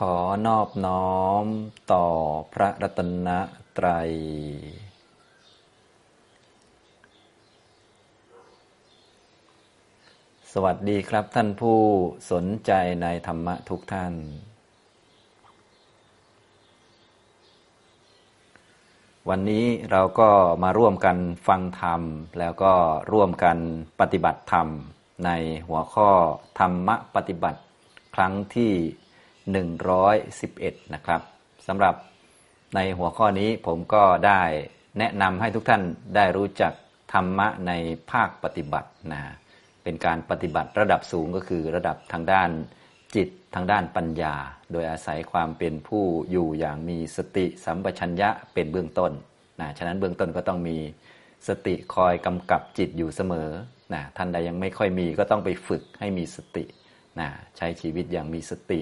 ขอนอบน้อมต่อพระรัตนตรัย สวัสดีครับท่านผู้สนใจในธรรมะทุกท่าน วันนี้เราก็มาร่วมกันฟังธรรม แล้วก็ร่วมกันปฏิบัติธรรม ในหัวข้อธรรมะปฏิบัติครั้งที่ 111 นะครับสำหรับในหัวข้อนี้ผมก็ได้แนะนำให้ทุกท่านได้รู้จักธรรมะในภาคปฏิบัตินะเป็นการปฏิบัติระดับสูงก็คือระดับทางด้านจิตทางด้านปัญญา โดยอาศัยความเป็นผู้อยู่อย่างมีสติสัมปชัญญะเป็นเบื้องต้นนะฉะนั้นเบื้องต้นก็ต้องมีสติคอยกำกับจิตอยู่เสมอนะท่านใดยังไม่ค่อยมีก็ต้องไปฝึกให้มีสตินะใช้ชีวิตอย่างมีสติ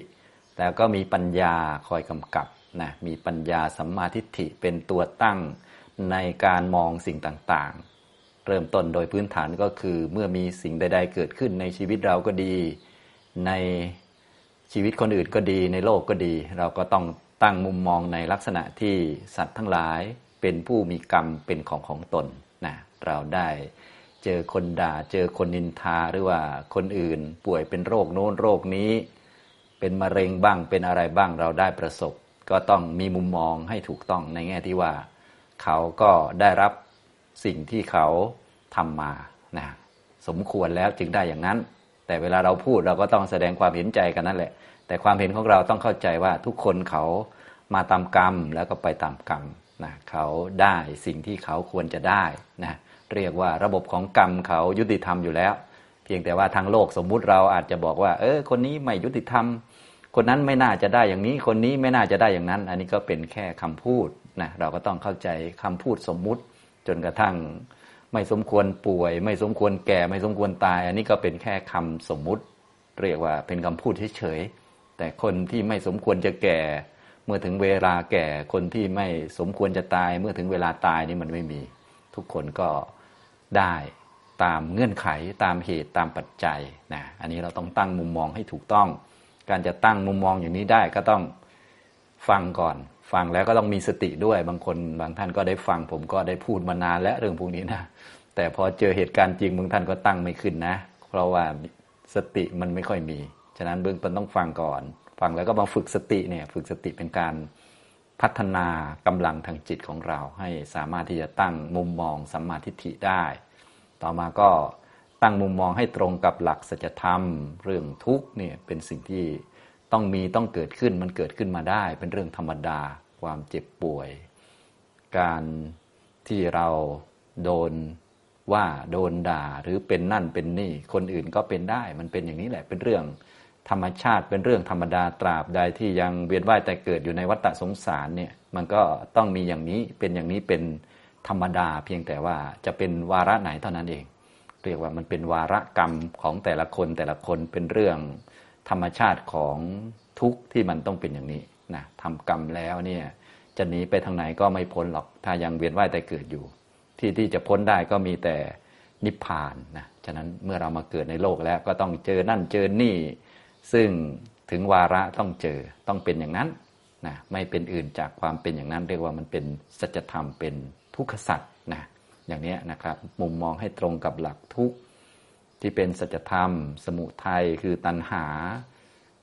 แล้วก็มีปัญญาคอยกำกับนะมีปัญญาสัมมาทิฏฐิเป็นตัวตั้งในการมองสิ่งต่างๆ เริ่มต้นโดยพื้นฐานก็คือเมื่อมีสิ่งใด ๆ เกิดขึ้นในชีวิตเราก็ดี ในชีวิตคนอื่นก็ดีในโลกก็ดี เราก็ต้องตั้งมุมมองในลักษณะที่สัตว์ทั้งหลายเป็นผู้มีกรรมเป็นของของตนนะเราได้เจอคนด่าเจอคนนินทาหรือว่าคนอื่นป่วยเป็นโรคโน้นโรคนี้ เป็นมะเร็งบ้างเป็นอะไรบ้างเราได้ประสบ ก็ต้องมีมุมมองให้ถูกต้องในแง่ที่ว่า เขาก็ได้รับสิ่งที่เขาทำมานะสมควรแล้วจึงได้อย่างนั้น แต่เวลาเราพูดเราก็ต้องแสดงความเห็นใจกันนั่นแหละ แต่ความเห็นของเราต้องเข้าใจว่าทุกคนเขามาตามกรรมแล้วก็ไปตามกรรมนะเขาได้สิ่งที่เขาควรจะได้นะเรียกว่าระบบของกรรมเขายุติธรรมอยู่แล้ว พียงแต่ว่าทางโลกสมมุติเราอาจจะบอกว่า เออ คนนี้ไม่ยุติธรรม คนนั้นไม่น่าจะได้อย่างนี้ คนนี้ไม่น่าจะได้อย่างนั้น อันนี้ก็เป็นแค่คำพูดนะเราก็ต้องเข้าใจคำพูดสมมุติ จนกระทั่งไม่สมควรป่วย ไม่สมควรแก่ ไม่สมควรตาย อันนี้ก็เป็นแค่คำสมมุติ เรียกว่าเป็นคำพูดเฉยๆแต่คนที่ไม่สมควรจะแก่ เมื่อถึงเวลาแก่ คนที่ไม่สมควรจะตาย เมื่อถึงเวลาตายนี่มันไม่มี ทุกคนก็ได้ ตามเงื่อนไขตามเหตุตามปัจจัยนะอันนี้เราต้องตั้งมุมมองให้ถูกต้อง การจะตั้งมุมมองอย่างนี้ได้ก็ต้องฟังก่อน ฟังแล้วก็ต้องมีสติด้วยบางคนบางท่านก็ได้ฟังผมก็ได้พูดมานานแล้วเรื่องพวกนี้นะแต่พอเจอเหตุการณ์จริงบางท่านก็ตั้งไม่ขึ้นนะ เพราะว่าสติมันไม่ค่อยมี ฉะนั้นเบื้องต้นต้องฟังก่อน ฟังแล้วก็มาฝึกสติเนี่ยฝึกสติเป็นการพัฒนากำลังทางจิตของเรา ให้สามารถที่จะตั้งมุมมองสัมมาทิฏฐิได้ ต่อมาก็ตั้งมุมมองให้ตรงกับหลักสัจธรรม เรื่องทุกเนี่ยเป็นสิ่งที่ต้องมีต้องเกิดขึ้นมันเกิดขึ้นมาได้ เป็นเรื่องธรรมดาความเจ็บป่วย การที่เราโดนว่าโดนด่าหรือเป็นนั่นเป็นนี่ คนอื่นก็เป็นได้ มันเป็นอย่างนี้แหละเป็นเรื่องธรรมชาติเป็นเรื่องธรรมดาตราบใดที่ยังเวียนว่ายแต่เกิดอยู่ในวัฏสงสารเนี่ยมันก็ต้องมีอย่างนี้เป็นอย่างนี้เป็น ธรรมดาเพียงแต่ว่าจะเป็นวาระไหนเท่านั้นเอง เรียกว่ามันเป็นวาระกรรมของแต่ละคนแต่ละคนเป็นเรื่องธรรมชาติของทุกข์ที่มันต้องเป็นอย่างนี้นะทำกรรมแล้วเนี่ยจะหนีไปทางไหนก็ไม่พ้นหรอกถ้ายังเวียนว่ายแต่เกิดอยู่ ที่ที่จะพ้นได้ก็มีแต่นิพพานนะฉะนั้นเมื่อเรามาเกิดในโลกแล้วก็ต้องเจอนั่นเจอนี่ ซึ่งถึงวาระต้องเจอต้องเป็นอย่างนั้นนะไม่เป็นอื่นจากความเป็นอย่างนั้น เรียกว่ามันเป็นสัจธรรมเป็น ทุกขสัจนะอย่างนี้นะครับ มุมมองให้ตรงกับหลักทุกที่เป็นสัจธรรม สมุทัยคือตัณหา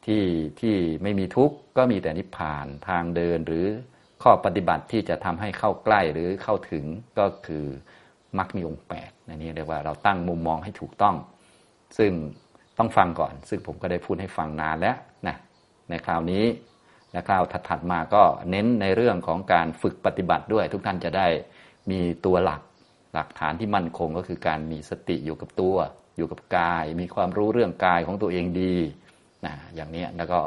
ที่ที่ไม่มีทุกข์ก็มีแต่นิพพานทางเดินหรือข้อปฏิบัติที่จะทำให้เข้าใกล้หรือเข้าถึงก็คือมรรคมีองค์แปดนนี่เรียกว่าเราตั้งมุมมองให้ถูกต้อง ซึ่งต้องฟังก่อน ซึ่งผมก็ได้พูดให้ฟังนานแล้วนะในคราวนี้ และคราวถัดมาก็เน้นในเรื่องของการฝึกปฏิบัติด้วย ทุกท่านจะได้มีตัวหลักหลักฐานที่มั่นคงก็คือการมีสติอยู่กับตัว อยู่กับกาย มีความรู้เรื่องกายของตัวเองดีนะอย่างนี้แล้วก็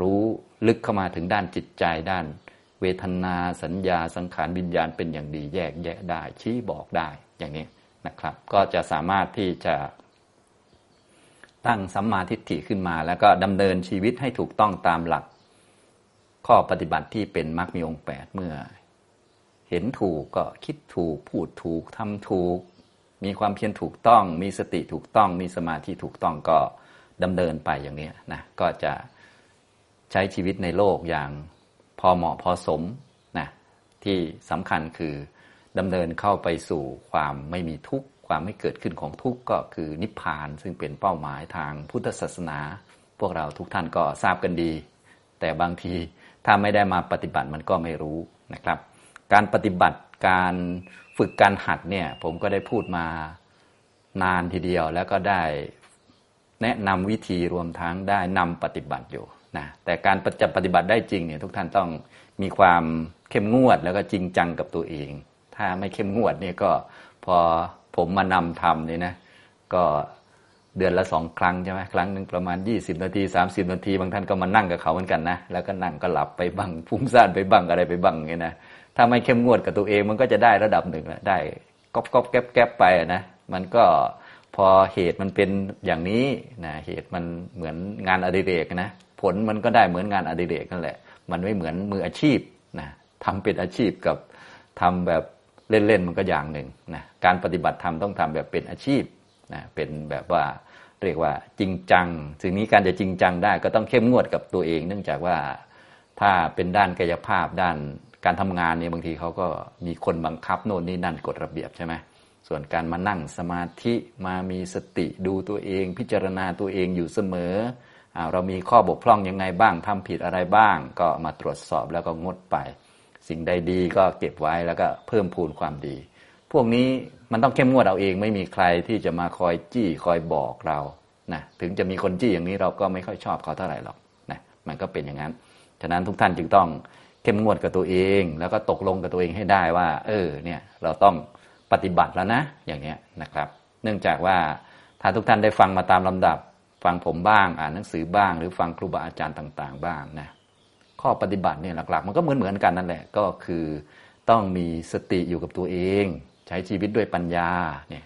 รู้ลึกเข้ามาถึงด้านจิตใจด้าน เวทนาสัญญาสังขารวิญญาณเป็นอย่างดีแยกแยะได้ชี้บอกได้อย่างนี้นะครับ ก็จะสามารถที่จะตั้งสัมมาทิฏฐิขึ้นมา แล้วก็ดำเนินชีวิตให้ถูกต้องตามหลัก ข้อปฏิบัติที่เป็นมรรคมีองค์แปดเมื่อ เห็นถูกก็คิดถูกพูดถูกทำถูก มีความเพียรถูกต้อง มีสติถูกต้อง มีสมาธิถูกต้องก็ดำเนินไปอย่างนี้นะก็จะใช้ชีวิตในโลกอย่างพอเหมาะพอสมนะที่สำคัญคือดำเนินเข้าไปสู่ความไม่มีทุกข์ ความไม่เกิดขึ้นของทุกข์ก็คือนิพพาน ซึ่งเป็นเป้าหมายทางพุทธศาสนา พวกเราทุกท่านก็ทราบกันดี แต่บางที ถ้าไม่ได้มาปฏิบัติมันก็ไม่รู้นะครับ การปฏิบัติการฝึกการหัดเนี่ยผมก็ได้พูดมานานทีเดียว แล้วก็ได้แนะนำวิธีรวมทั้งได้นำปฏิบัติอยู่นะแต่การจะปฏิบัติได้จริงเนี่ยทุกท่านต้องมีความเข้มงวดแล้วก็จริงจังกับตัวเอง ถ้าไม่เข้มงวดเนี่ยก็พอผมมานำทำเนี่ยนะก็ เดือนละสองครั้งใช่ไหมครั้งหนึ่งประมาณ 20 นาที 30 นาที บางท่านก็มานั่งกับเขาเหมือนกันนะแล้วก็นั่งก็หลับไปบ้างฟุ้งซ่านไปบ้างอะไรไปบ้างเงี้ยนะถ้าไม่เข้มงวดกับตัวเองมันก็จะได้ระดับหนึ่งแหละได้ก๊อบก๊อบแก๊บแก๊บไปนะมันก็พอเหตุมันเป็นอย่างนี้นะเหตุมันเหมือนงานอดิเรกนะผลมันก็ได้เหมือนงานอดิเรกนั่นแหละ มันไม่เหมือนมืออาชีพนะทำเป็นอาชีพกับทำแบบเล่นๆมันก็อย่างหนึ่งนะการปฏิบัติธรรมต้องทำแบบเป็นอาชีพ นะเป็นแบบว่าเรียกว่าจริงจังสิ่งนี้การจะจริงจังได้ก็ต้องเข้มงวดกับตัวเอง เนื่องจากว่าถ้าเป็นด้านกายภาพด้านการทำงานเนี่ยบางทีเขาก็มีคนบังคับโน่นนี่นั่นกฎระเบียบใช่ไหมส่วนการมานั่งสมาธิมามีสติดูตัวเอง พิจารณาตัวเองอยู่เสมอเรามีข้อบกพร่องยังไงบ้างทำผิดอะไรบ้าง ก็มาตรวจสอบแล้วก็งดไป สิ่งใดดีก็เก็บไว้แล้วก็เพิ่มพูนความดี พวกนี้มันต้องเข้มงวดเอาเองไม่มีใครที่จะมาคอยจี้คอยบอกเรานะถึงจะมีคนจี้อย่างนี้เราก็ไม่ค่อยชอบเขาเท่าไหร่หรอกนะมันก็เป็นอย่างนั้น ฉะนั้นทุกท่านจึงต้องเข้มงวดกับตัวเอง แล้วก็ตกลงกับตัวเองให้ได้ว่า เออเนี่ยเราต้องปฏิบัติแล้วนะอย่างนี้นะครับ เนื่องจากว่าถ้าทุกท่านได้ฟังมาตามลำดับ ฟังผมบ้างอ่านหนังสือบ้าง หรือฟังครูบาอาจารย์ต่าง ๆ บ้างนะข้อปฏิบัติเนี่ยหลักๆ มันก็เหมือนเหมือนกันนั่นแหละก็คือต้องมีสติอยู่กับตัวเอง ใช้ชีวิตด้วยปัญญาเนี่ย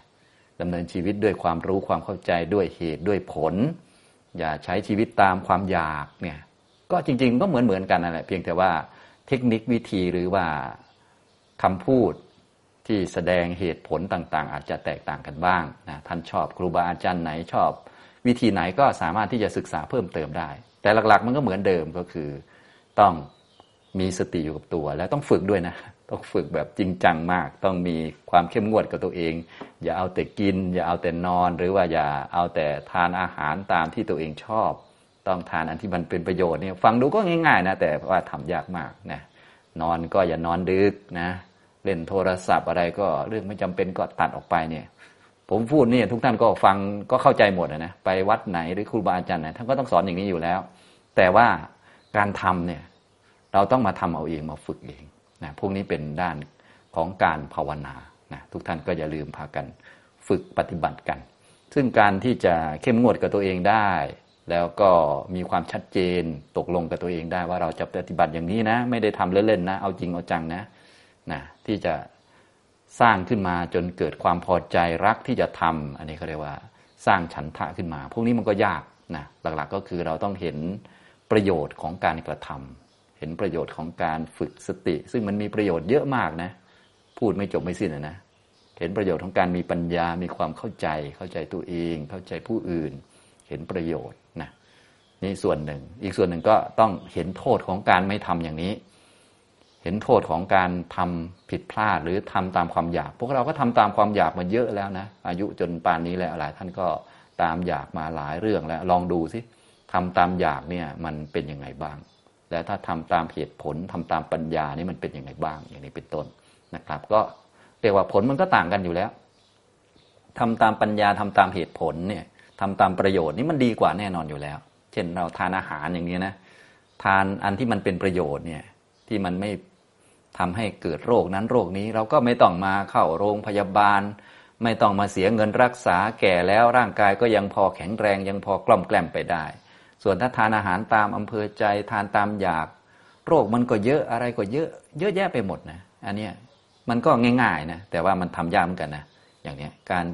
ดำเนินชีวิตด้วยความรู้ความเข้าใจด้วยเหตุด้วยผล อย่าใช้ชีวิตตามความอยากเนี่ยก็จริง ๆ ก็เหมือนเหมือนกันนั่นแหละเพียงแต่ว่าเทคนิควิธีหรือว่าคำพูดที่แสดงเหตุผลต่างๆ อาจจะแตกต่างกันบ้างนะท่านชอบครูบาอาจารย์ไหนชอบ วิธีไหนก็สามารถที่จะศึกษาเพิ่มเติมได้ แต่หลักๆ มันก็เหมือนเดิมก็คือ ต้อง มีสติอยู่กับตัว แล้วต้องฝึกด้วยนะ ต้องฝึกแบบจริงจังมาก ต้องมีความเข้มงวดกับตัวเอง อย่าเอาแต่กิน อย่าเอาแต่นอน หรือว่าอย่าเอาแต่ทานอาหารตามที่ตัวเองชอบ ต้องทานอันที่มันเป็นประโยชน์เนี่ยฟังดูก็ง่ายๆนะแต่ว่าทำยากมากนะนอนก็อย่านอนดึกนะ เล่นโทรศัพท์อะไรก็เรื่องไม่จำเป็นก็ตัดออกไปเนี่ยผมพูดนี่ทุกท่านก็ฟังก็เข้าใจหมดนะไปวัดไหนหรือครูบาอาจารย์ไหนท่านก็ต้องสอนอย่างนี้อยู่แล้ว แต่ว่าการทำเนี่ย เราต้องมาทำเอาเองมาฝึกเองนะพวกนี้เป็นด้านของการภาวนานะทุกท่านก็อย่าลืมพากันฝึกปฏิบัติกัน ซึ่งการที่จะเข้มงวดกับตัวเองได้ แล้วก็มีความชัดเจนตกลงกับตัวเองได้ว่าเราจะปฏิบัติอย่างนี้นะ ไม่ได้ทำเล่นๆนะ เอาจริงเอาจังนะนะที่จะสร้างขึ้นมาจนเกิดความพอใจรักที่จะทำอันนี้เขาเรียกว่าสร้างฉันทะขึ้นมา พวกนี้มันก็ยากนะหลักๆก็คือเราต้องเห็นประโยชน์ของการกระทำ เห็นประโยชน์ของการฝึกสติ ซึ่งมันมีประโยชน์เยอะมากนะ พูดไม่จบไม่สิ้นนะ เห็นประโยชน์ของการมีปัญญา มีความเข้าใจ เข้าใจตัวเอง เข้าใจผู้อื่น เห็นประโยชน์นะ นี่ส่วนหนึ่ง อีกส่วนหนึ่งก็ต้องเห็นโทษของการไม่ทำอย่างนี้ เห็นโทษของการทำผิดพลาดหรือทำตามความอยาก พวกเราก็ทำตามความอยากมาเยอะแล้วนะ อายุจนป่านนี้แล้วหลายท่านก็ตามอยากมาหลายเรื่องแล้ว ลองดูสิทำตามอยากเนี่ยมันเป็นยังไงบ้าง และถ้าทำตามเหตุผลทำตามปัญญานี่มันเป็นยังไงบ้างอย่างนี้เป็นต้นนะครับ ก็เรียกว่าผลมันก็ต่างกันอยู่แล้วทำตามปัญญาทำตามเหตุผลเนี่ยทำตามประโยชน์นี่มันดีกว่าแน่นอนอยู่แล้ว เช่นเราทานอาหารอย่างนี้นะทานอันที่มันเป็นประโยชน์เนี่ยที่มันไม่ทำให้เกิดโรคนั้นโรคนี้เราก็ไม่ต้องมาเข้าโรงพยาบาล ไม่ต้องมาเสียเงินรักษาแก่แล้วร่างกายก็ยังพอแข็งแรงยังพอกล่อมแกล้มไปได้ ส่วนถ้าทานอาหารตามอำเภอใจทานตามอยาก โรคมันก็เยอะอะไรก็เยอะ เยอะแยะไปหมดนะ อันนี้มันก็ง่ายๆนะแต่ว่ามันทำยากเหมือนกันนะอย่างนี้การ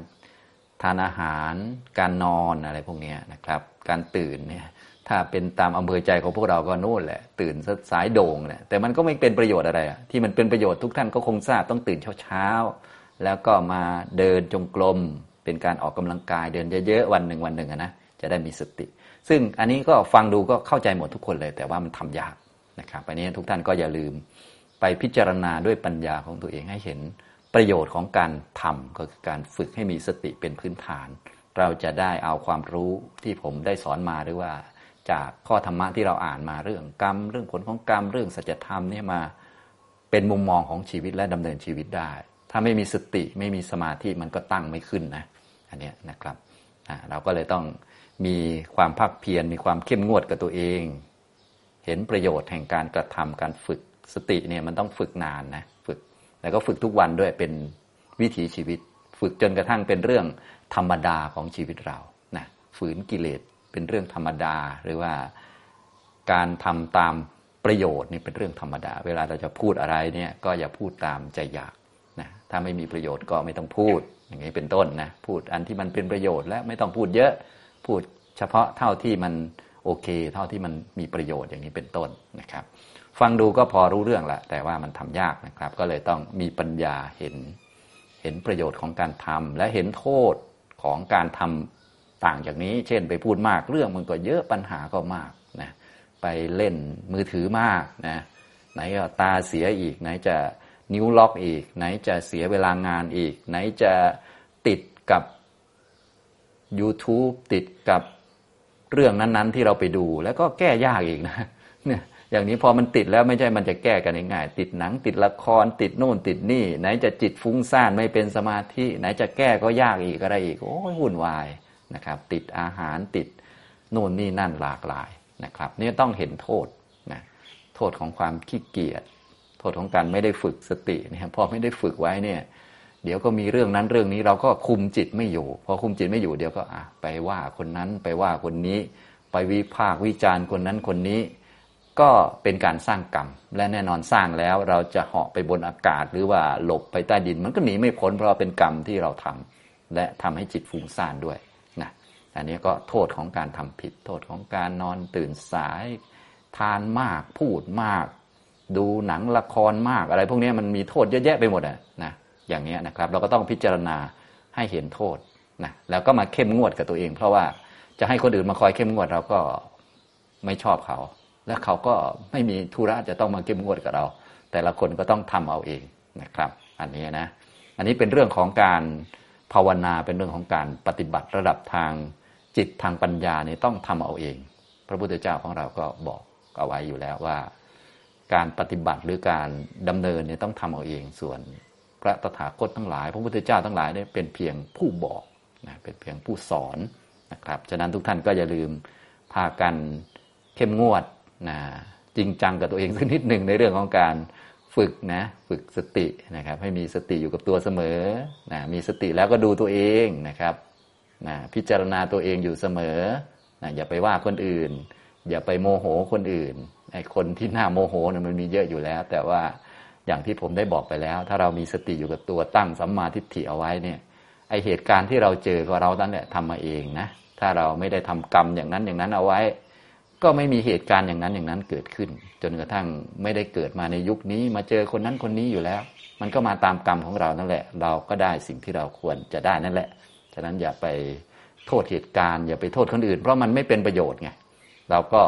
ทานอาหารการนอนอะไรพวกนี้นะครับ การตื่นเนี่ยถ้าเป็นตามอำเภอใจของพวกเราก็นู่นแหละ ตื่นสายโด่งแหละแต่มันก็ไม่เป็นประโยชน์อะไรอะที่มันเป็นประโยชน์ทุกท่านก็คงทราบต้องตื่นเช้าๆแล้วก็มาเดินจงกรมเป็นการออกกำลังกายเดินเยอะๆวันหนึ่งวันหนึ่งนะจะได้มีสติ ซึ่งอันนี้ก็ฟังดูก็เข้าใจหมดทุกคนเลย แต่ว่ามันทำยากนะครับอันนี้ทุกท่านก็อย่าลืมไปพิจารณาด้วยปัญญาของตัวเองให้เห็นประโยชน์ของการทำก็คือการฝึกให้มีสติเป็นพื้นฐาน เราจะได้เอาความรู้ที่ผมได้สอนมาหรือว่า จากข้อธรรมะที่เราอ่านมาเรื่องกรรม เรื่องผลของกรรมเรื่องสัจธรรมเนี่ยมาเป็นมุมมองของชีวิตและดำเนินชีวิตได้ ถ้าไม่มีสติไม่มีสมาธิมันก็ตั้งไม่ขึ้นนะอันนี้นะครับเราก็เลยต้อง มีความภาคเพียรมีความเข้มงวดกับตัวเอง เห็นประโยชน์แห่งการกระทำการฝึกสติเนี่ยมันต้องฝึกนานนะฝึกแล้วก็ฝึกทุกวันด้วยเป็นวิถีชีวิต ฝึกจนกระทั่งเป็นเรื่องธรรมดาของชีวิตเรานะฝืนกิเลสเป็นเรื่องธรรมดาหรือว่าการทำตามประโยชน์นี่เป็นเรื่องธรรมดา เวลาเราจะพูดอะไรเนี่ยก็อย่าพูดตามใจอยากนะถ้าไม่มีประโยชน์ก็ไม่ต้องพูด อย่างนี้เป็นต้นนะพูดอันที่มันเป็นประโยชน์และไม่ต้องพูดเยอะ พูดเฉพาะเท่าที่มันโอเค เท่าที่มันมีประโยชน์อย่างนี้เป็นต้นนะครับ ฟังดูก็พอรู้เรื่องแหละแต่ว่ามันทำยากนะครับ ก็เลยต้องมีปัญญาเห็นเห็นประโยชน์ของการทำและเห็นโทษของการทำต่างจากนี้ เช่น ไปพูดมากเรื่องมันก็เยอะปัญหาก็มากนะไปเล่นมือถือมากนะไหนก็ตาเสียอีก ไหนจะนิ้วล็อกอีก ไหนจะเสียเวลางานอีก ไหนจะติดกับ YouTube ติดกับเรื่องนั้น ๆ ที่เราไปดู แล้วก็แก้ยากอีกนะเนี่ยอย่างนี้พอมันติดแล้วไม่ใช่มันจะแก้กันง่ายๆติดหนังติดละครติดโน่นติดนี่ ไหนจะจิตฟุ้งซ่านไม่เป็นสมาธิ ไหนจะแก้ก็ยากอีกอะไรอีกโอ้ยวุ่นวายนะครับ ติดอาหารติดโน่นนี่นั่นหลากหลายนะครับนี่ต้องเห็นโทษนะโทษของความขี้เกียจโทษของการไม่ได้ฝึกสติเนี่ยพอไม่ได้ฝึกไว้เนี่ย เดี๋ยวก็มีเรื่องนั้นเรื่องนี้เราก็คุมจิตไม่อยู่ พอคุมจิตไม่อยู่เดี๋ยวก็อะไปว่าคนนั้นไปว่าคนนี้ ไปวิพากวิจารณ์คนนั้นคนนี้ ก็เป็นการสร้างกรรม และแน่นอนสร้างแล้วเราจะเหาะไปบนอากาศ หรือว่าหลบไปใต้ดิน มันก็หนีไม่พ้นเพราะเป็นกรรมที่เราทำและทำให้จิตฟุ้งซ่านด้วยนะอันนี้ก็โทษของการทำผิด โทษของการนอนตื่นสาย ทานมากพูดมาก ดูหนังละครมากอะไร พวกนี้มันมีโทษเยอะแยะไปหมดอะนะ อย่างนี้นะครับ เราก็ต้องพิจารณาให้เห็นโทษนะแล้วก็มาเข้มงวดกับตัวเอง เพราะว่าจะให้คนอื่นมาคอยเข้มงวดเราก็ไม่ชอบเขา แล้วเขาก็ไม่มีธุระจะต้องมาเข้มงวดกับเรา แต่ละคนก็ต้องทำเอาเองนะครับ อันนี้นะ อันนี้เป็นเรื่องของการภาวนาเป็นเรื่องของการปฏิบัติระดับทางจิตทางปัญญาเนี่ยต้องทำเอาเอง พระพุทธเจ้าของเราก็บอกเอาไว้อยู่แล้วว่า การปฏิบัติหรือการดำเนินเนี่ยต้องทำเอาเองส่วน พระตถาคตทั้งหลาย พระพุทธเจ้าทั้งหลายเนี่ยเป็นเพียงผู้บอกนะเป็นเพียงผู้สอนนะครับฉะนั้นทุกท่านก็อย่าลืมพากันเข้มงวดนะจริงจังกับตัวเองสักนิดหนึ่งในเรื่องของการฝึกนะฝึกสตินะครับ ให้มีสติอยู่กับตัวเสมอนะมีสติแล้วก็ดูตัวเองนะครับนะพิจารณาตัวเองอยู่เสมอนะอย่าไปว่าคนอื่น อย่าไปโมโหคนอื่นไอ้คนที่หน่าโมโหนะมันมีเยอะอยู่แล้ว แต่ว่า อย่างที่ผมได้บอกไปแล้ว ถ้าเรามีสติอยู่กับตัวตั้งสัมมาทิฏฐิเอาไว้เนี่ยไอเหตุการณ์ที่เราเจอก็เราตั้งแต่ทำมาเองนะ ถ้าเราไม่ได้ทำกรรมอย่างนั้นอย่างนั้นเอาไว้ ก็ไม่มีเหตุการณ์อย่างนั้นอย่างนั้นเกิดขึ้น จนกระทั่งไม่ได้เกิดมาในยุคนี้ มาเจอคนนั้นคนนี้อยู่แล้ว มันก็มาตามกรรมของเรานั่นแหละ เราก็ได้สิ่งที่เราควรจะได้นั่นแหละ ฉะนั้นอย่าไปโทษเหตุการณ์อย่าไปโทษคนอื่น เพราะมันไม่เป็นประโยชน์ไงเราก็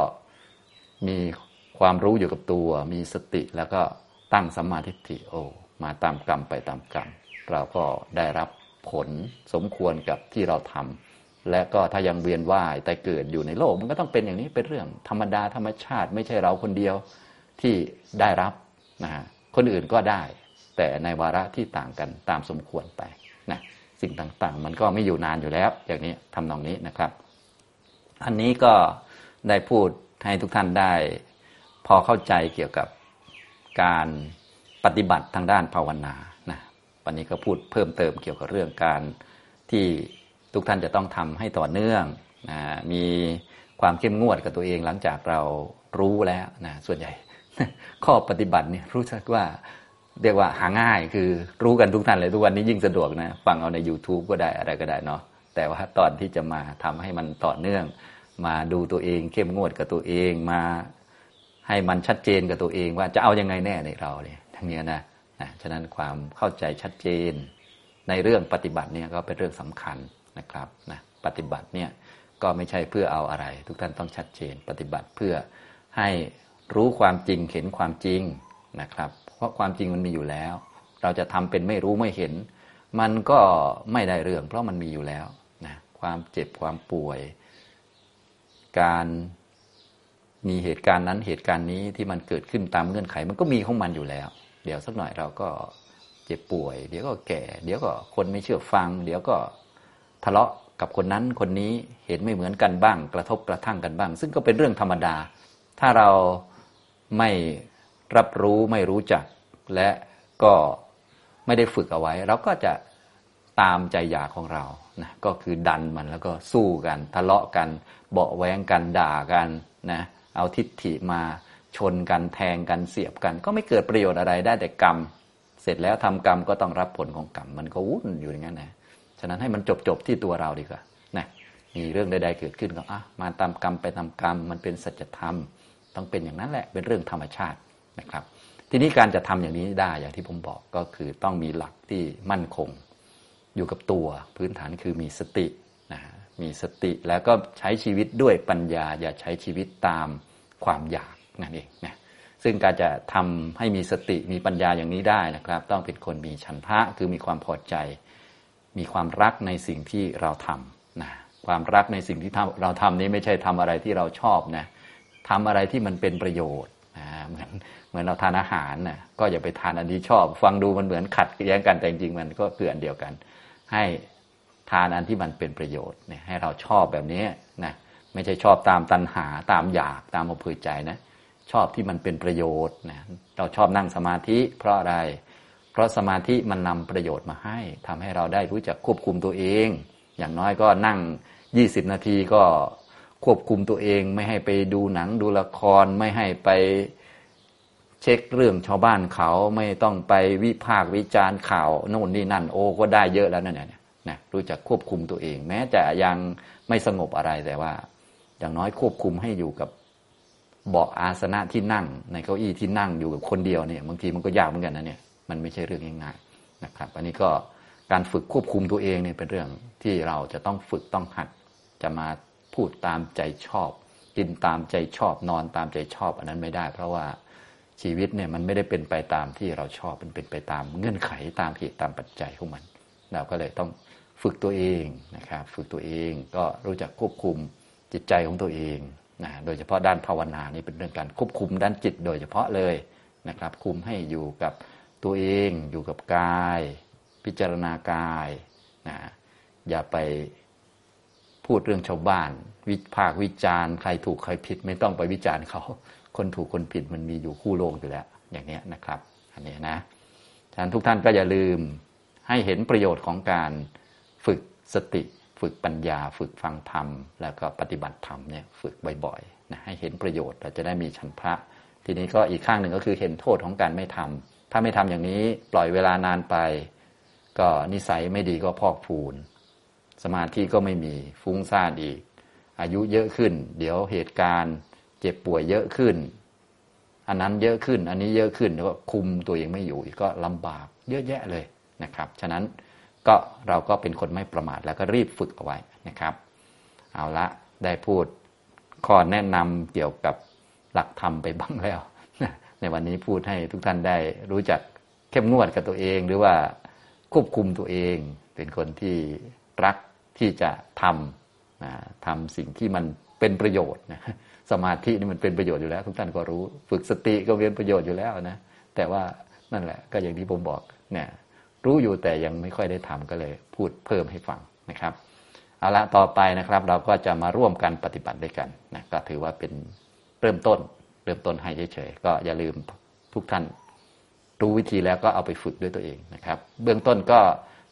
มีความรู้อยู่กับตัว มีสติแล้วก็ ตั้งสัมมาทิฏฐิโอ มาตามกรรมไปตามกรรม เราก็ได้รับผลสมควรกับที่เราทำและก็ถ้ายังเวียนว่ายแต่เกิดอยู่ในโลก มันก็ต้องเป็นอย่างนี้เป็นเรื่องธรรมดาธรรมชาติ ไม่ใช่เราคนเดียวที่ได้รับนะฮะคนอื่นก็ได้ แต่ในวาระที่ต่างกันตามสมควรไปนะสิ่งต่างๆ มันก็ไม่อยู่นานอยู่แล้ว อย่างนี้ทำนองนี้นะครับ อันนี้ก็ได้พูดให้ทุกท่านได้ พอเข้าใจเกี่ยวกับ การปฏิบัติทางด้านภาวนานะวันนี้ก็พูดเพิ่มเติมเกี่ยวกับเรื่องการที่ทุกท่านจะต้องทำให้ต่อเนื่องนะมีความเข้มงวดกับตัวเองหลังจากเรารู้แล้วนะส่วนใหญ่ ข้อปฏิบัติเนี่ยรู้สึกว่าเรียกว่าหาง่ายคือรู้กันทุกท่านเลยทุกวันนี้ยิ่งสะดวกนะฟังเอาใน YouTube ก็ได้อะไรก็ได้เนาะแต่ว่าตอนที่จะมาทำให้มันต่อเนื่อง มาดูตัวเองเข้มงวดกับตัวเองมา ให้มันชัดเจนกับตัวเองว่าจะเอายังไงแน่ในเราเนี่ยทั้งนี้นะนะฉะนั้นความเข้าใจชัดเจน ในเรื่องปฏิบัติเนี่ยก็เป็นเรื่องสำคัญนะครับนะปฏิบัติเนี่ยก็ไม่ใช่เพื่อเอาอะไร ทุกท่านต้องชัดเจน ปฏิบัติเพื่อให้รู้ความจริงเห็นความจริงนะครับ เพราะความจริงมันมีอยู่แล้ว เราจะทำเป็นไม่รู้ไม่เห็น มันก็ไม่ได้เรื่อง เพราะมันมีอยู่แล้วนะความเจ็บความป่วย การ มีเหตุการณ์นั้นเหตุการณ์นี้ที่มันเกิดขึ้นตามเงื่อนไข มันก็มีของมันอยู่แล้ว เดี๋ยวสักหน่อยเราก็เจ็บป่วย เดี๋ยวก็แก่ เดี๋ยวก็คนไม่เชื่อฟัง เดี๋ยวก็ทะเลาะกับคนนั้นคนนี้เห็นไม่เหมือนกันบ้าง กระทบกระทั่งกันบ้าง ซึ่งก็เป็นเรื่องธรรมดา ถ้าเราไม่รับรู้ไม่รู้จัก และก็ไม่ได้ฝึกเอาไว้ เราก็จะตามใจอยากของเรานะก็คือดันมันแล้วก็สู้กัน ทะเลาะกันเบาแวงกันด่ากันนะ เอาทิฏฐิมาชนกันแทงกันเสียบกัน ก็ไม่เกิดประโยชน์อะไรได้แต่กรรม เสร็จแล้วทำกรรมก็ต้องรับผลของกรรมมันก็วุ่นอยู่อย่างนั้นนะฉะนั้นให้มันจบจบที่ตัวเราดีกว่านะมีเรื่องใดๆเกิดขึ้นก็อะมาตามกรรมไปตามกรรม มันเป็นสัจธรรม ต้องเป็นอย่างนั้นแหละเป็นเรื่องธรรมชาตินะครับ ทีนี้การจะทำอย่างนี้ได้อย่างที่ผมบอกก็คือต้องมีหลักที่มั่นคง อยู่กับตัวพื้นฐานคือมีสติ มีสติ แล้วก็ใช้ชีวิตด้วยปัญญา อย่าใช้ชีวิตตามความอยากนั่นเองนะซึ่งการจะทำให้มีสติมีปัญญาอย่างนี้ได้นะครับ ต้องเป็นคนมีฉันทะคือมีความพอใจ มีความรักในสิ่งที่เราทำนะความรักในสิ่งที่เราทำนี้ไม่ใช่ทำอะไรที่เราชอบนะทำอะไรที่มันเป็นประโยชน์นะเหมือนเหมือนเราทานอาหารนะก็อย่าไปทานอันที่ชอบ ฟังดูมันเหมือนขัดแย้งกันแต่จริงมันก็คืออันเดียวกัน ให้ ทานอันที่มันเป็นประโยชน์เนี่ยให้เราชอบแบบนี้นะไม่ใช่ชอบตามตัณหาตามอยากตามอำเภอใจนะชอบที่มันเป็นประโยชน์นะเราชอบนั่งสมาธิ เพราะอะไร เพราะสมาธิมันนำประโยชน์มาให้ทำให้เราได้รู้จักควบคุมตัวเอง อย่างน้อยก็นั่ง 20 นาทีก็ควบคุมตัวเอง ไม่ให้ไปดูหนังดูละครไม่ให้ไปเช็คเรื่องชาวบ้านเขาไม่ต้องไปวิพากษ์วิจารณ์ข่าวโน่นนี่นั่นโอ้ก็ได้เยอะแล้วนั่นเนี่ย นะรู้จักควบคุมตัวเอง แม้จะยังไม่สงบอะไรแต่ว่า อย่างน้อยควบคุมให้อยู่กับเบาะอาสนะที่นั่ง ในเก้าอี้ที่นั่งอยู่กับคนเดียวเนี่ยบางทีมันก็ยากเหมือนกันนะเนี่ยมันไม่ใช่เรื่องง่ายๆนะครับ อันนี้ก็การฝึกควบคุมตัวเองเนี่ยเป็นเรื่องที่เราจะต้องฝึกต้องหัดจะมาพูดตามใจชอบ กินตามใจชอบนอนตามใจชอบ อันนั้นไม่ได้ เพราะว่าชีวิตเนี่ยมันไม่ได้เป็นไปตามที่เราชอบมันเป็นไปตามเงื่อนไขตามเหตุตามปัจจัยของมัน เราก็เลยต้องฝึกตัวเองนะครับฝึกตัวเองก็รู้จักควบคุมจิตใจของตัวเองนะโดยเฉพาะด้านภาวนานี่เป็นเรื่องการควบคุมด้านจิต โดยเฉพาะเลยนะครับ คุมให้อยู่กับตัวเองอยู่กับกาย พิจารณากายนะอย่าไปพูดเรื่องชาวบ้าน วิพากวิจารณ์ใครถูกใครผิดไม่ต้องไปวิจารณ์เขาคนถูกคนผิดมันมีอยู่คู่โลกอยู่แล้ว อย่างนี้นะครับ อันนี้นะฉะนั้นทุกท่านก็อย่าลืม ให้เห็นประโยชน์ของการฝึกสติ ฝึกปัญญา ฝึกฟังธรรม แล้วก็ปฏิบัติธรรมเนี่ยฝึกบ่อยๆนะให้เห็นประโยชน์เราจะได้มีฉันทะทีนี้ก็อีกข้างหนึ่งก็คือเห็นโทษของการไม่ทำถ้าไม่ทำอย่างนี้ปล่อยเวลานานไป ก็นิสัยไม่ดีก็พอกพูน สมาธิก็ไม่มีฟุ้งซ่านอีก อายุเยอะขึ้น เดี๋ยวเหตุการณ์เจ็บป่วยเยอะขึ้น อันนั้นเยอะขึ้น อันนี้เยอะขึ้นแล้วก็คุมตัวเองไม่อยู่ก็ลำบากเยอะแยะเลย นะครับ ฉะนั้นก็เราก็เป็นคนไม่ประมาทแล้วก็รีบฝึกเอาไว้นะครับ เอาละได้พูดข้อแนะนำเกี่ยวกับหลักธรรมไปบ้างแล้ว ในวันนี้พูดให้ทุกท่านได้รู้จักเข้มงวดกับตัวเอง หรือว่าควบคุมตัวเอง เป็นคนที่รักที่จะทำทำสิ่งที่มันเป็นประโยชน์นะสมาธินี่มันเป็นประโยชน์อยู่แล้ว ทุกท่านก็รู้ ฝึกสติก็เป็นประโยชน์อยู่แล้วนะแต่ว่านั่นแหละก็อย่างที่ผมบอกเนี่ย รู้อยู่แต่ยังไม่ค่อยได้ทำก็เลย พูดเพิ่มให้ฟังนะครับเอาละต่อไปนะครับเราก็จะมาร่วมกันปฏิบัติด้วยกันนะก็ถือว่าเป็นเริ่มต้น เริ่มต้นให้เฉยๆก็อย่าลืมทุกท่านรู้วิธีแล้วก็เอาไปฝึกด้วยตัวเองนะครับ เบื้องต้นก็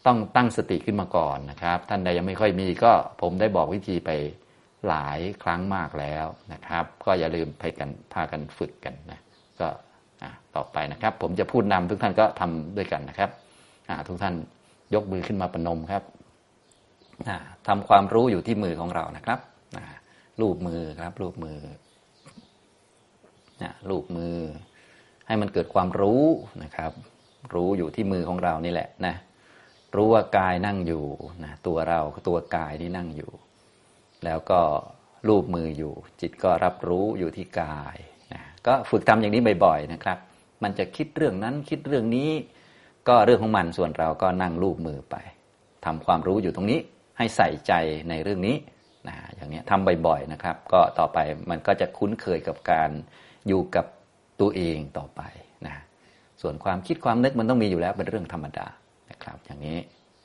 ต้องตั้งสติขึ้นมาก่อนนะครับ ท่านใดยังไม่ค่อยมีก็ผมได้บอกวิธีไปหลายครั้งมากแล้วนะครับ ก็อย่าลืมไปกันพากันฝึกกันนะก็ต่อไปนะครับ ผมจะพูดนำทุกท่านก็ทำด้วยกันนะครับ ทุกท่านยกมือขึ้นมาประนมครับทำความรู้อยู่ที่มือของเรานะครับรูปมือครับรูปมือรูปมือ ให้มันเกิดความรู้นะครับ รู้อยู่ที่มือของเรานี่แหละนะรู้ว่ากายนั่งอยู่นะตัวเราตัวกายนี่นั่งอยู่ แล้วก็รูปมืออยู่ จิตก็รับรู้อยู่ที่กายนะก็ฝึกทำอย่างนี้บ่อย ๆนะครับ มันจะคิดเรื่องนั้นคิดเรื่องนี้ ก็เรื่องของมันส่วนเราก็นั่งรูปมือไปทำความรู้อยู่ตรงนี้ให้ใส่ใจในเรื่องนี้นะอย่างนี้ทำบ่อยๆนะครับ ก็ต่อไปมันก็จะคุ้นเคยกับการอยู่กับตัวเองต่อไปนะส่วนความคิดความนึกมันต้องมีอยู่แล้วเป็นเรื่องธรรมดานะครับ อย่างนี้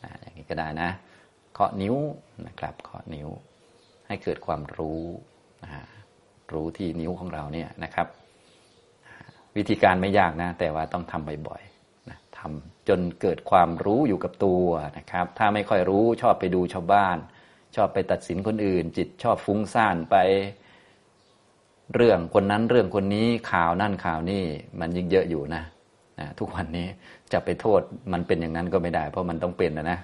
นะอย่างนี้ก็ได้นะเคาะนิ้วนะครับเคาะนิ้ว ให้เกิดความรู้นะรู้ที่นิ้วของเราเนี่ยนะครับ วิธีการไม่ยากนะ แต่ว่าต้องทำบ่อยๆนะทำ จนเกิดความรู้อยู่กับตัวนะครับ ถ้าไม่ค่อยรู้ชอบไปดูชาวบ้าน ชอบไปตัดสินคนอื่น จิตชอบฟุ้งซ่านไป เรื่องคนนั้นเรื่องคนนี้ข่าวนั่นข่าวนี่มันยิ่งเยอะอยู่นะนะทุกวันนี้จะไปโทษมันเป็นอย่างนั้นก็ไม่ได้ เพราะมันต้องเป็นนะนะ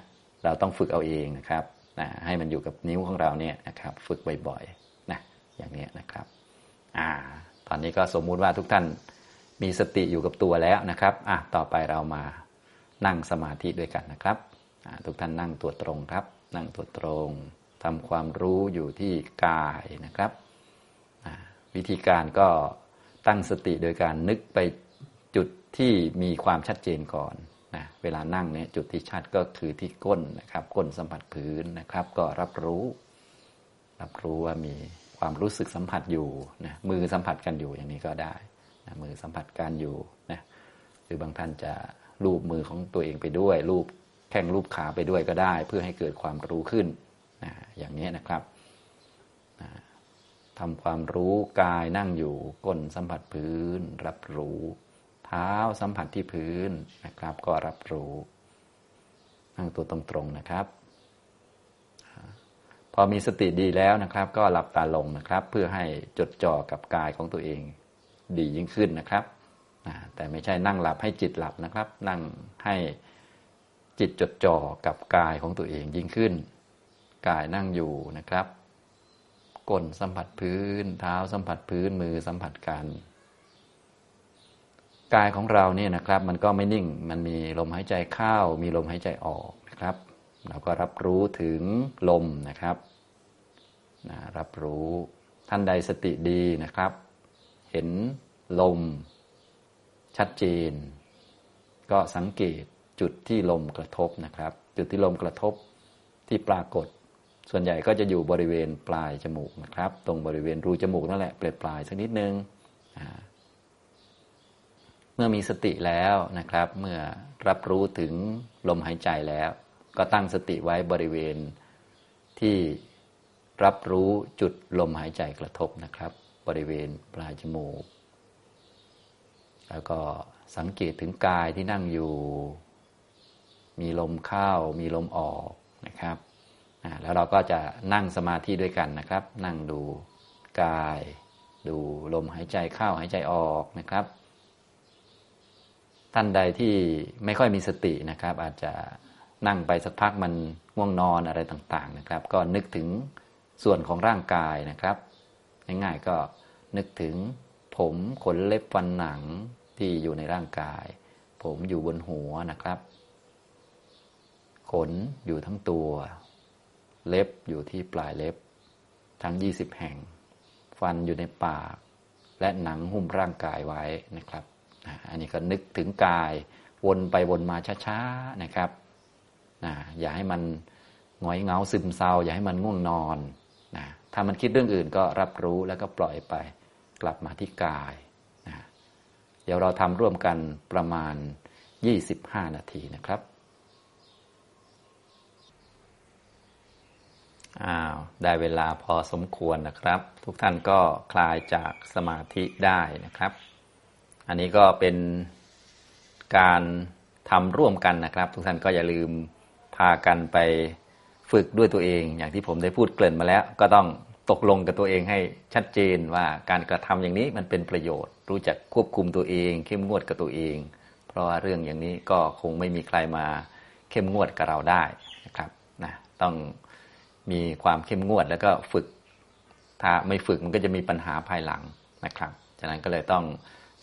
เราต้องฝึกเอาเองนะครับนะให้มันอยู่กับนิ้วของเราเนี่ยนะครับ ฝึกบ่อยๆนะอย่างนี้นะครับอ่าตอนนี้ก็สมมุติว่าทุกท่านมีสติอยู่กับตัวแล้วนะครับอะต่อไปเรามา นั่งสมาธิด้วยกันนะครับ ทุกท่านนั่งตัวตรงครับ นั่งตัวตรงทำความรู้อยู่ที่กายนะครับ วิธีการก็ตั้งสติโดยการนึกไปจุดที่มีความชัดเจนก่อนนะเวลานั่งเนี่ยจุดที่ชัดก็คือที่ก้นนะครับ ก้นสัมผัสพื้นนะครับ ก็รับรู้ รับรู้ว่ามีความรู้สึกสัมผัสอยู่นะมือสัมผัสกันอยู่อย่างนี้ก็ได้นะมือสัมผัสกันอยู่นะหรือบางท่านจะ รูปมือของตัวเองไปด้วย รูปแข้งรูปขาไปด้วยก็ได้ เพื่อให้เกิดความรู้ขึ้นนะอย่างนี้นะครับนะทำความรู้กายนั่งอยู่ก้นสัมผัสพื้น รับรู้ เท้าสัมผัสที่พื้นนะครับ ก็รับรู้ นั่งตัวตรงๆนะครับ พอมีสติดีแล้วนะครับ ก็หลับตาลงนะครับ เพื่อให้จดจ่อกับกายของตัวเอง ดียิ่งขึ้นนะครับ แต่ไม่ใช่นั่งหลับให้จิตหลับนะครับ นั่งให้จิตจดจ่อกับกายของตัวเองยิ่งขึ้น กายนั่งอยู่นะครับก้นสัมผัสพื้น เท้าสัมผัสพื้นมือสัมผัสกัน กายของเราเนี่ยนะครับ มันก็ไม่นิ่งมันมีลมหายใจเข้ามีลมหายใจออกนะครับ เราก็รับรู้ถึงลมนะครับนะรับรู้ท่านใดสติดีนะครับ เห็นลม ชัดเจน ก็สังเกตจุดที่ลมกระทบนะครับ จุดที่ลมกระทบที่ปรากฏ ส่วนใหญ่ก็จะอยู่บริเวณปลายจมูกนะครับ ตรงบริเวณรูจมูกนั่นแหละเปลายปลายสักนิดนึงเมื่อมีสติแล้วนะครับ เมื่อรับรู้ถึงลมหายใจแล้ว ก็ตั้งสติไว้บริเวณที่รับรู้จุดลมหายใจกระทบนะครับ บริเวณปลายจมูก แล้วก็สังเกตถึงกายที่นั่งอยู่ มีลมเข้า มีลมออกนะครับแล้วเราก็จะนั่งสมาธิด้วยกันนะครับ นั่งดูกาย ดูลมหายใจเข้าหายใจออกนะครับ ท่านใดที่ไม่ค่อยมีสตินะครับ อาจจะนั่งไปสักพักมันง่วงนอนอะไรต่างๆนะครับ ก็นึกถึงส่วนของร่างกายนะครับ ง่ายๆก็นึกถึงผมขนเล็บฟันหนัง ที่อยู่ในร่างกาย ผมอยู่บนหัวนะครับ ขนอยู่ทั้งตัว เล็บอยู่ที่ปลายเล็บ ทั้ง20แห่ง ฟันอยู่ในปาก และหนังหุ้มร่างกายไว้นะครับ อันนี้ก็นึกถึงกาย วนไปวนมาช้าๆนะครับนะอย่าให้มันหงอยเงาซึมเศร้า อย่าให้มันง่วงนอนนะถ้ามันคิดเรื่องอื่นก็รับรู้แล้วก็ปล่อยไป กลับมาที่กาย ดี๋ยวเราทำร่วมกันประมาณ 25 นาทีนะครับอ้าวได้เวลาพอสมควรนะครับ ทุกท่านก็คลายจากสมาธิได้นะครับ อันนี้ก็เป็นการทำร่วมกันนะครับ ทุกท่านก็อย่าลืมพากันไปฝึกด้วยตัวเอง อย่างที่ผมได้พูดเกริ่นมาแล้ว ก็ต้องตกลงกับตัวเองให้ชัดเจนว่าการกระทำอย่างนี้มันเป็นประโยชน์ รู้จักควบคุมตัวเอง เข้มงวดกับตัวเอง เพราะว่าเรื่องอย่างนี้ก็คงไม่มีใครมาเข้มงวดกับเราได้นะครับนะต้องมีความเข้มงวดแล้วก็ฝึก ถ้าไม่ฝึกมันก็จะมีปัญหาภายหลังนะครับฉะนั้นก็เลยต้อง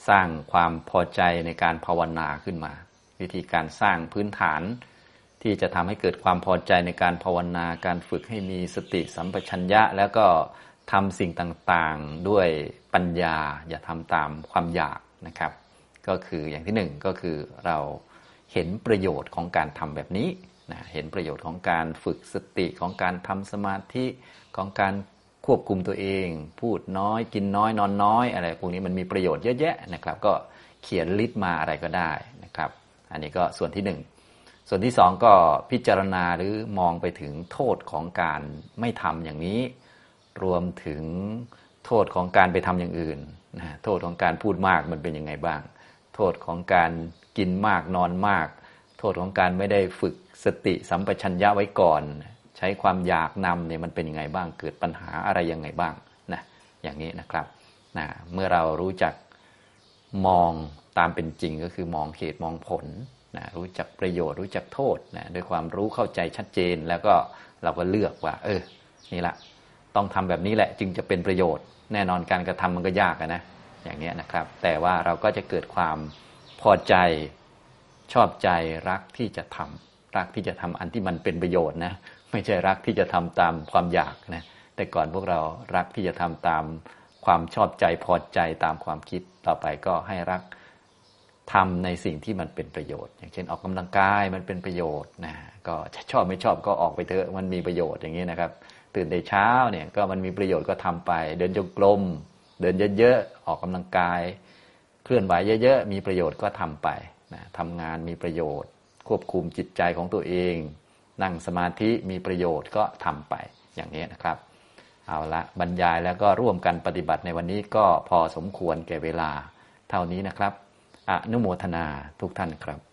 สร้างความพอใจในการภาวนาขึ้นมา วิธีการสร้างพื้นฐานที่จะทำให้เกิดความพอใจในการภาวนาการฝึกให้มีสติสัมปชัญญะ แล้วก็ทำสิ่งต่างๆด้วย ปัญญาอย่าทำตามความอยากนะครับ ก็คืออย่างที่หนึ่งก็คือเราเห็นประโยชน์ของการทำแบบนี้นะเห็นประโยชน์ของการฝึกสติของการทำสมาธิของการควบคุมตัวเอง พูดน้อยกินน้อยนอนน้อยอะไรพวกนี้มันมีประโยชน์เยอะแยะนะครับ ก็เขียนลิสต์มาอะไรก็ได้นะครับ อันนี้ก็ส่วนที่หนึ่งส่วนที่สองก็พิจารณาหรือมองไปถึงโทษของการไม่ทำอย่างนี้ รวมถึง โทษของการไปทำอย่างอื่นนะโทษของการพูดมากมันเป็นยังไงบ้าง โทษของการกินมากนอนมาก โทษของการไม่ได้ฝึกสติสัมปชัญญะไว้ก่อน ใช้ความอยากนำเนี่ยมันเป็นยังไงบ้าง เกิดปัญหาอะไรยังไงบ้างนะอย่างนี้นะครับนะเมื่อเรารู้จักมองตามเป็นจริงก็คือมองเหตุมองผลนะรู้จักประโยชน์รู้จักโทษนะด้วยความรู้เข้าใจชัดเจนแล้วก็เราก็เลือกว่า เออ นี่ละ ต้องทำแบบนี้แหละจึงจะเป็นประโยชน์ แน่นอนการกระทำมันก็ยากนะอย่างนี้นะครับ แต่ว่าเราก็จะเกิดความพอใจชอบใจรักที่จะทำรักที่จะทำอันที่มันเป็นประโยชน์นะไม่ใช่รักที่จะทำตามความอยากนะแต่ก่อนพวกเรารักที่จะทำตามความชอบใจพอใจตามความคิดต่อไปก็ให้รักทำในสิ่งที่มันเป็นประโยชน์ อย่างเช่นออกกำลังกายมันเป็นประโยชน์นะก็ชอบไม่ชอบก็ออกไปเถอะมันมีประโยชน์อย่างนี้นะครับ ตื่นแต่เช้าเนี่ยก็มันมีประโยชน์ก็ทำไป เดินจงกรมเดินเยอะๆออกกำลังกาย เคลื่อนไหวเยอะๆมีประโยชน์ก็ทำไปนะทำงานมีประโยชน์ ควบคุมจิตใจของตัวเอง นั่งสมาธิมีประโยชน์ก็ทำไปอย่างนี้นะครับเอาละบรรยายแล้วก็ร่วมกันปฏิบัติในวันนี้ก็พอสมควรแก่เวลาเท่านี้นะครับ อนุโมทนาทุกท่านครับ